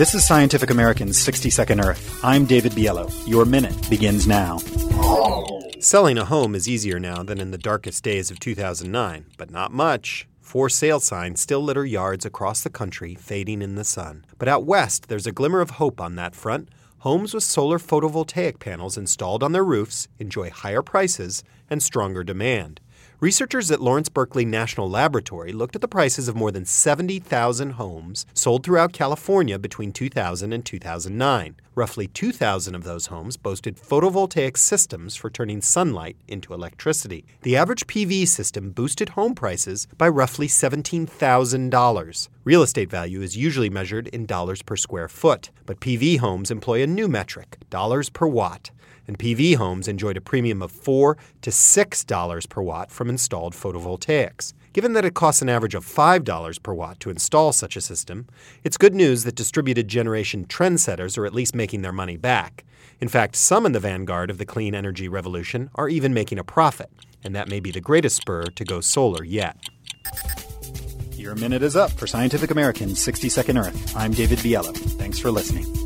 This is Scientific American's 60 Second Earth. I'm David Biello. Your minute begins now. Selling a home is easier now than in the darkest days of 2009, but not much. For sale signs still litter yards across the country, fading in the sun. But out west, there's a glimmer of hope on that front. Homes with solar photovoltaic panels installed on their roofs enjoy higher prices and stronger demand. Researchers at Lawrence Berkeley National Laboratory looked at the prices of more than 70,000 homes sold throughout California between 2000 and 2009. Roughly 2,000 of those homes boasted photovoltaic systems for turning sunlight into electricity. The average PV system boosted home prices by roughly $17,000. Real estate value is usually measured in dollars per square foot, but PV homes employ a new metric, dollars per watt and PV homes enjoyed a premium of 4 to $6 per watt from installed photovoltaics. Given that it costs an average of $5 per watt to install such a system, it's good news that distributed generation trendsetters are at least making their money back. In fact, some in the vanguard of the clean energy revolution are even making a profit, and that may be the greatest spur to go solar yet. Your minute is up for Scientific American's 60 Second Earth. I'm David Biello. Thanks for listening.